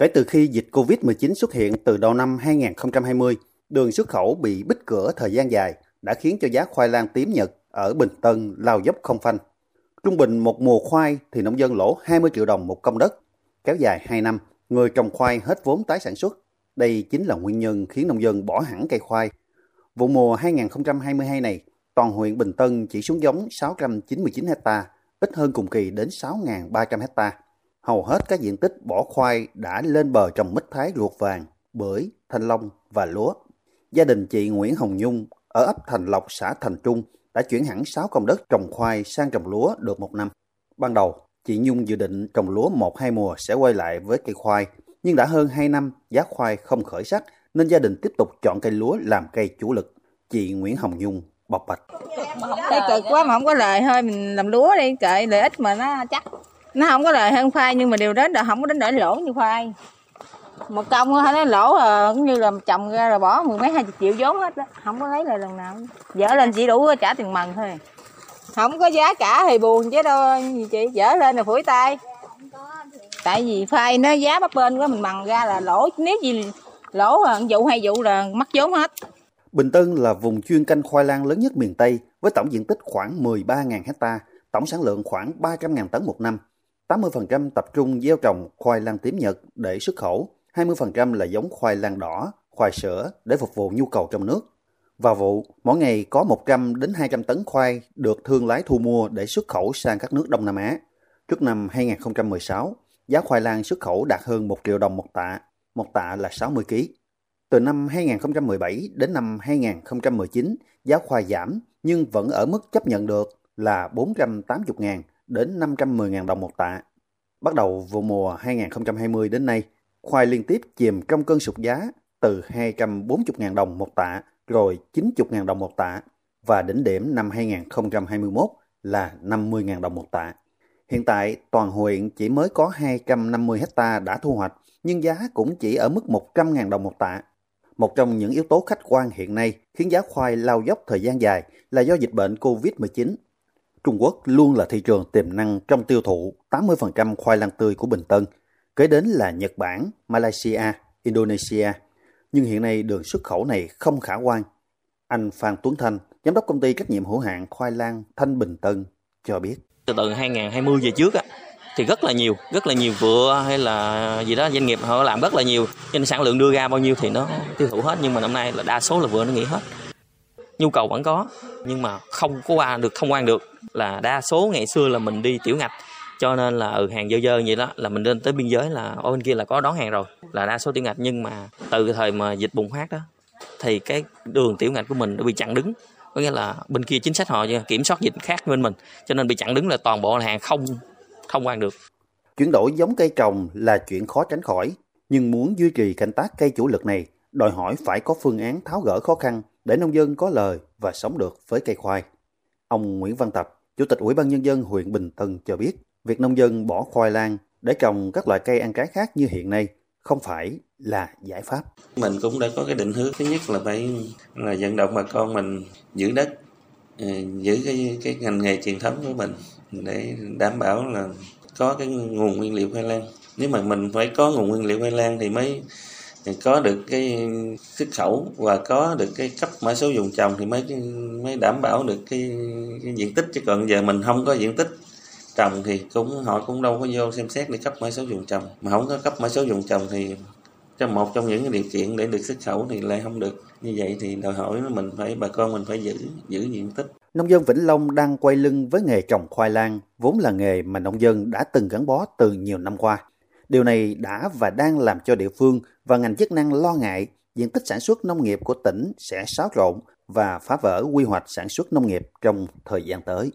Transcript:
Kể từ khi dịch COVID-19 xuất hiện từ đầu năm 2020, đường xuất khẩu bị bích cửa thời gian dài đã khiến cho giá khoai lang tím Nhật ở Bình Tân lao dốc không phanh. Trung bình một mùa khoai thì nông dân lỗ 20 triệu đồng một công đất. Kéo dài 2 năm, người trồng khoai hết vốn tái sản xuất. Đây chính là nguyên nhân khiến nông dân bỏ hẳn cây khoai. Vụ mùa 2022 này, toàn huyện Bình Tân chỉ xuống giống 699 hecta, ít hơn cùng kỳ đến 6.300 hectare. Hầu hết các diện tích bỏ khoai đã lên bờ trồng mít thái luộc vàng, bưởi, thanh long và lúa. Gia đình chị Nguyễn Hồng Nhung ở ấp Thành Lộc, xã Thành Trung đã chuyển hẳn 6 công đất trồng khoai sang trồng lúa được một năm. Ban đầu, chị Nhung dự định trồng lúa một hai mùa sẽ quay lại với cây khoai, nhưng đã hơn 2 năm giá khoai không khởi sắc nên gia đình tiếp tục chọn cây lúa làm cây chủ lực. Chị Nguyễn Hồng Nhung bộc bạch. Cái cực quá mà không có lời thôi mình làm lúa đi kệ lợi ích mà nó chắc nó không có lời hơn khoai nhưng mà điều đó là không có đến để lỗ như khoai. Một công hay nó lỗ là cũng như là trồng ra rồi bỏ mười mấy hai chục triệu vốn hết đó không có lấy lời lần nào. Dở lên chỉ đủ trả tiền mần thôi. Không có giá cả thì buồn chứ đâu gì chị? Dở lên là phủi tay. Tại vì phai nó giá bắp bên quá mình mần ra là lỗ. Nếu gì lỗ là vụ hai vụ là mất vốn hết. Bình Tân là vùng chuyên canh khoai lang lớn nhất miền Tây với tổng diện tích khoảng 13.000 hecta, tổng sản lượng khoảng 300.000 tấn một năm. 80% tập trung gieo trồng khoai lang tím Nhật để xuất khẩu, 20% là giống khoai lang đỏ, khoai sữa để phục vụ nhu cầu trong nước. Vào vụ, mỗi ngày có 100 đến 200 tấn khoai được thương lái thu mua để xuất khẩu sang các nước Đông Nam Á. Trước năm 2016, giá khoai lang xuất khẩu đạt hơn 1 triệu đồng một tạ, một tạ là 60 kg. Từ năm 2017 đến năm 2019, giá khoai giảm nhưng vẫn ở mức chấp nhận được là 480.000 đến 510.000 đồng một tạ. Bắt đầu vụ mùa 2020 đến nay, khoai liên tiếp chìm trong cơn sụt giá từ 240.000 đồng một tạ rồi 90.000 đồng một tạ và đỉnh điểm năm 2021 là 50.000 đồng một tạ. Hiện tại, toàn huyện chỉ mới có 250 hecta đã thu hoạch, nhưng giá cũng chỉ ở mức 100.000 đồng một tạ. Một trong những yếu tố khách quan hiện nay khiến giá khoai lao dốc thời gian dài là do dịch bệnh COVID-19. Trung Quốc luôn là thị trường tiềm năng trong tiêu thụ 80% khoai lang tươi của Bình Tân, kế đến là Nhật Bản, Malaysia, Indonesia. Nhưng hiện nay đường xuất khẩu này không khả quan. Anh Phan Tuấn Thanh, giám đốc công ty trách nhiệm hữu hạn khoai lang Thanh Bình Tân cho biết. Từ từ 2020 về trước á, thì rất là nhiều rất là nhiều vựa hay là gì đó doanh nghiệp họ làm rất là nhiều nên sản lượng đưa ra bao nhiêu thì nó tiêu thụ hết nhưng mà năm nay là đa số là vựa nó nghỉ hết nhu cầu vẫn có nhưng mà không có qua được thông quan được là đa số ngày xưa là mình đi tiểu ngạch. Cho nên là ừ hàng dơ dơ vậy đó là mình lên tới biên giới là ở bên kia là có đón hàng rồi là đa số tiểu ngạch. Nhưng mà từ thời mà dịch bùng phát đó thì cái đường tiểu ngạch của mình đã bị chặn đứng. Có nghĩa là bên kia chính sách họ kiểm soát dịch khác bên mình cho nên bị chặn đứng là toàn bộ là hàng không thông quan được. Chuyển đổi giống cây trồng là chuyện khó tránh khỏi, nhưng muốn duy trì canh tác cây chủ lực này, đòi hỏi phải có phương án tháo gỡ khó khăn để nông dân có lời và sống được với cây khoai. Ông Nguyễn Văn Tập, Chủ tịch Ủy ban Nhân dân huyện Bình Tân cho biết, việc nông dân bỏ khoai lang để trồng các loại cây ăn trái khác như hiện nay không phải là giải pháp. Mình cũng đã có cái định hướng thứ nhất là phải là vận động bà con mình giữ đất, ờ, giữ cái cái ngành nghề truyền thống của mình để đảm bảo là có cái nguồn nguyên liệu khoai lang nếu mà mình phải có nguồn nguyên liệu khoai lang thì mới có được cái xuất khẩu và có được cái cấp mã số vùng trồng thì mới mới đảm bảo được cái, cái diện tích. Chứ còn giờ mình không có diện tích trồng thì cũng họ cũng đâu có vô xem xét để cấp mã số vùng trồng. Mà không có cấp mã số vùng trồng thì trong một trong những điều kiện để được xuất khẩu thì lại không được. Như vậy thì đòi hỏi mình phải bà con mình phải giữ giữ diện tích. Nông dân Vĩnh Long đang quay lưng với nghề trồng khoai lang, vốn là nghề mà nông dân đã từng gắn bó từ nhiều năm qua. Điều này đã và đang làm cho địa phương và ngành chức năng lo ngại diện tích sản xuất nông nghiệp của tỉnh sẽ xáo trộn và phá vỡ quy hoạch sản xuất nông nghiệp trong thời gian tới.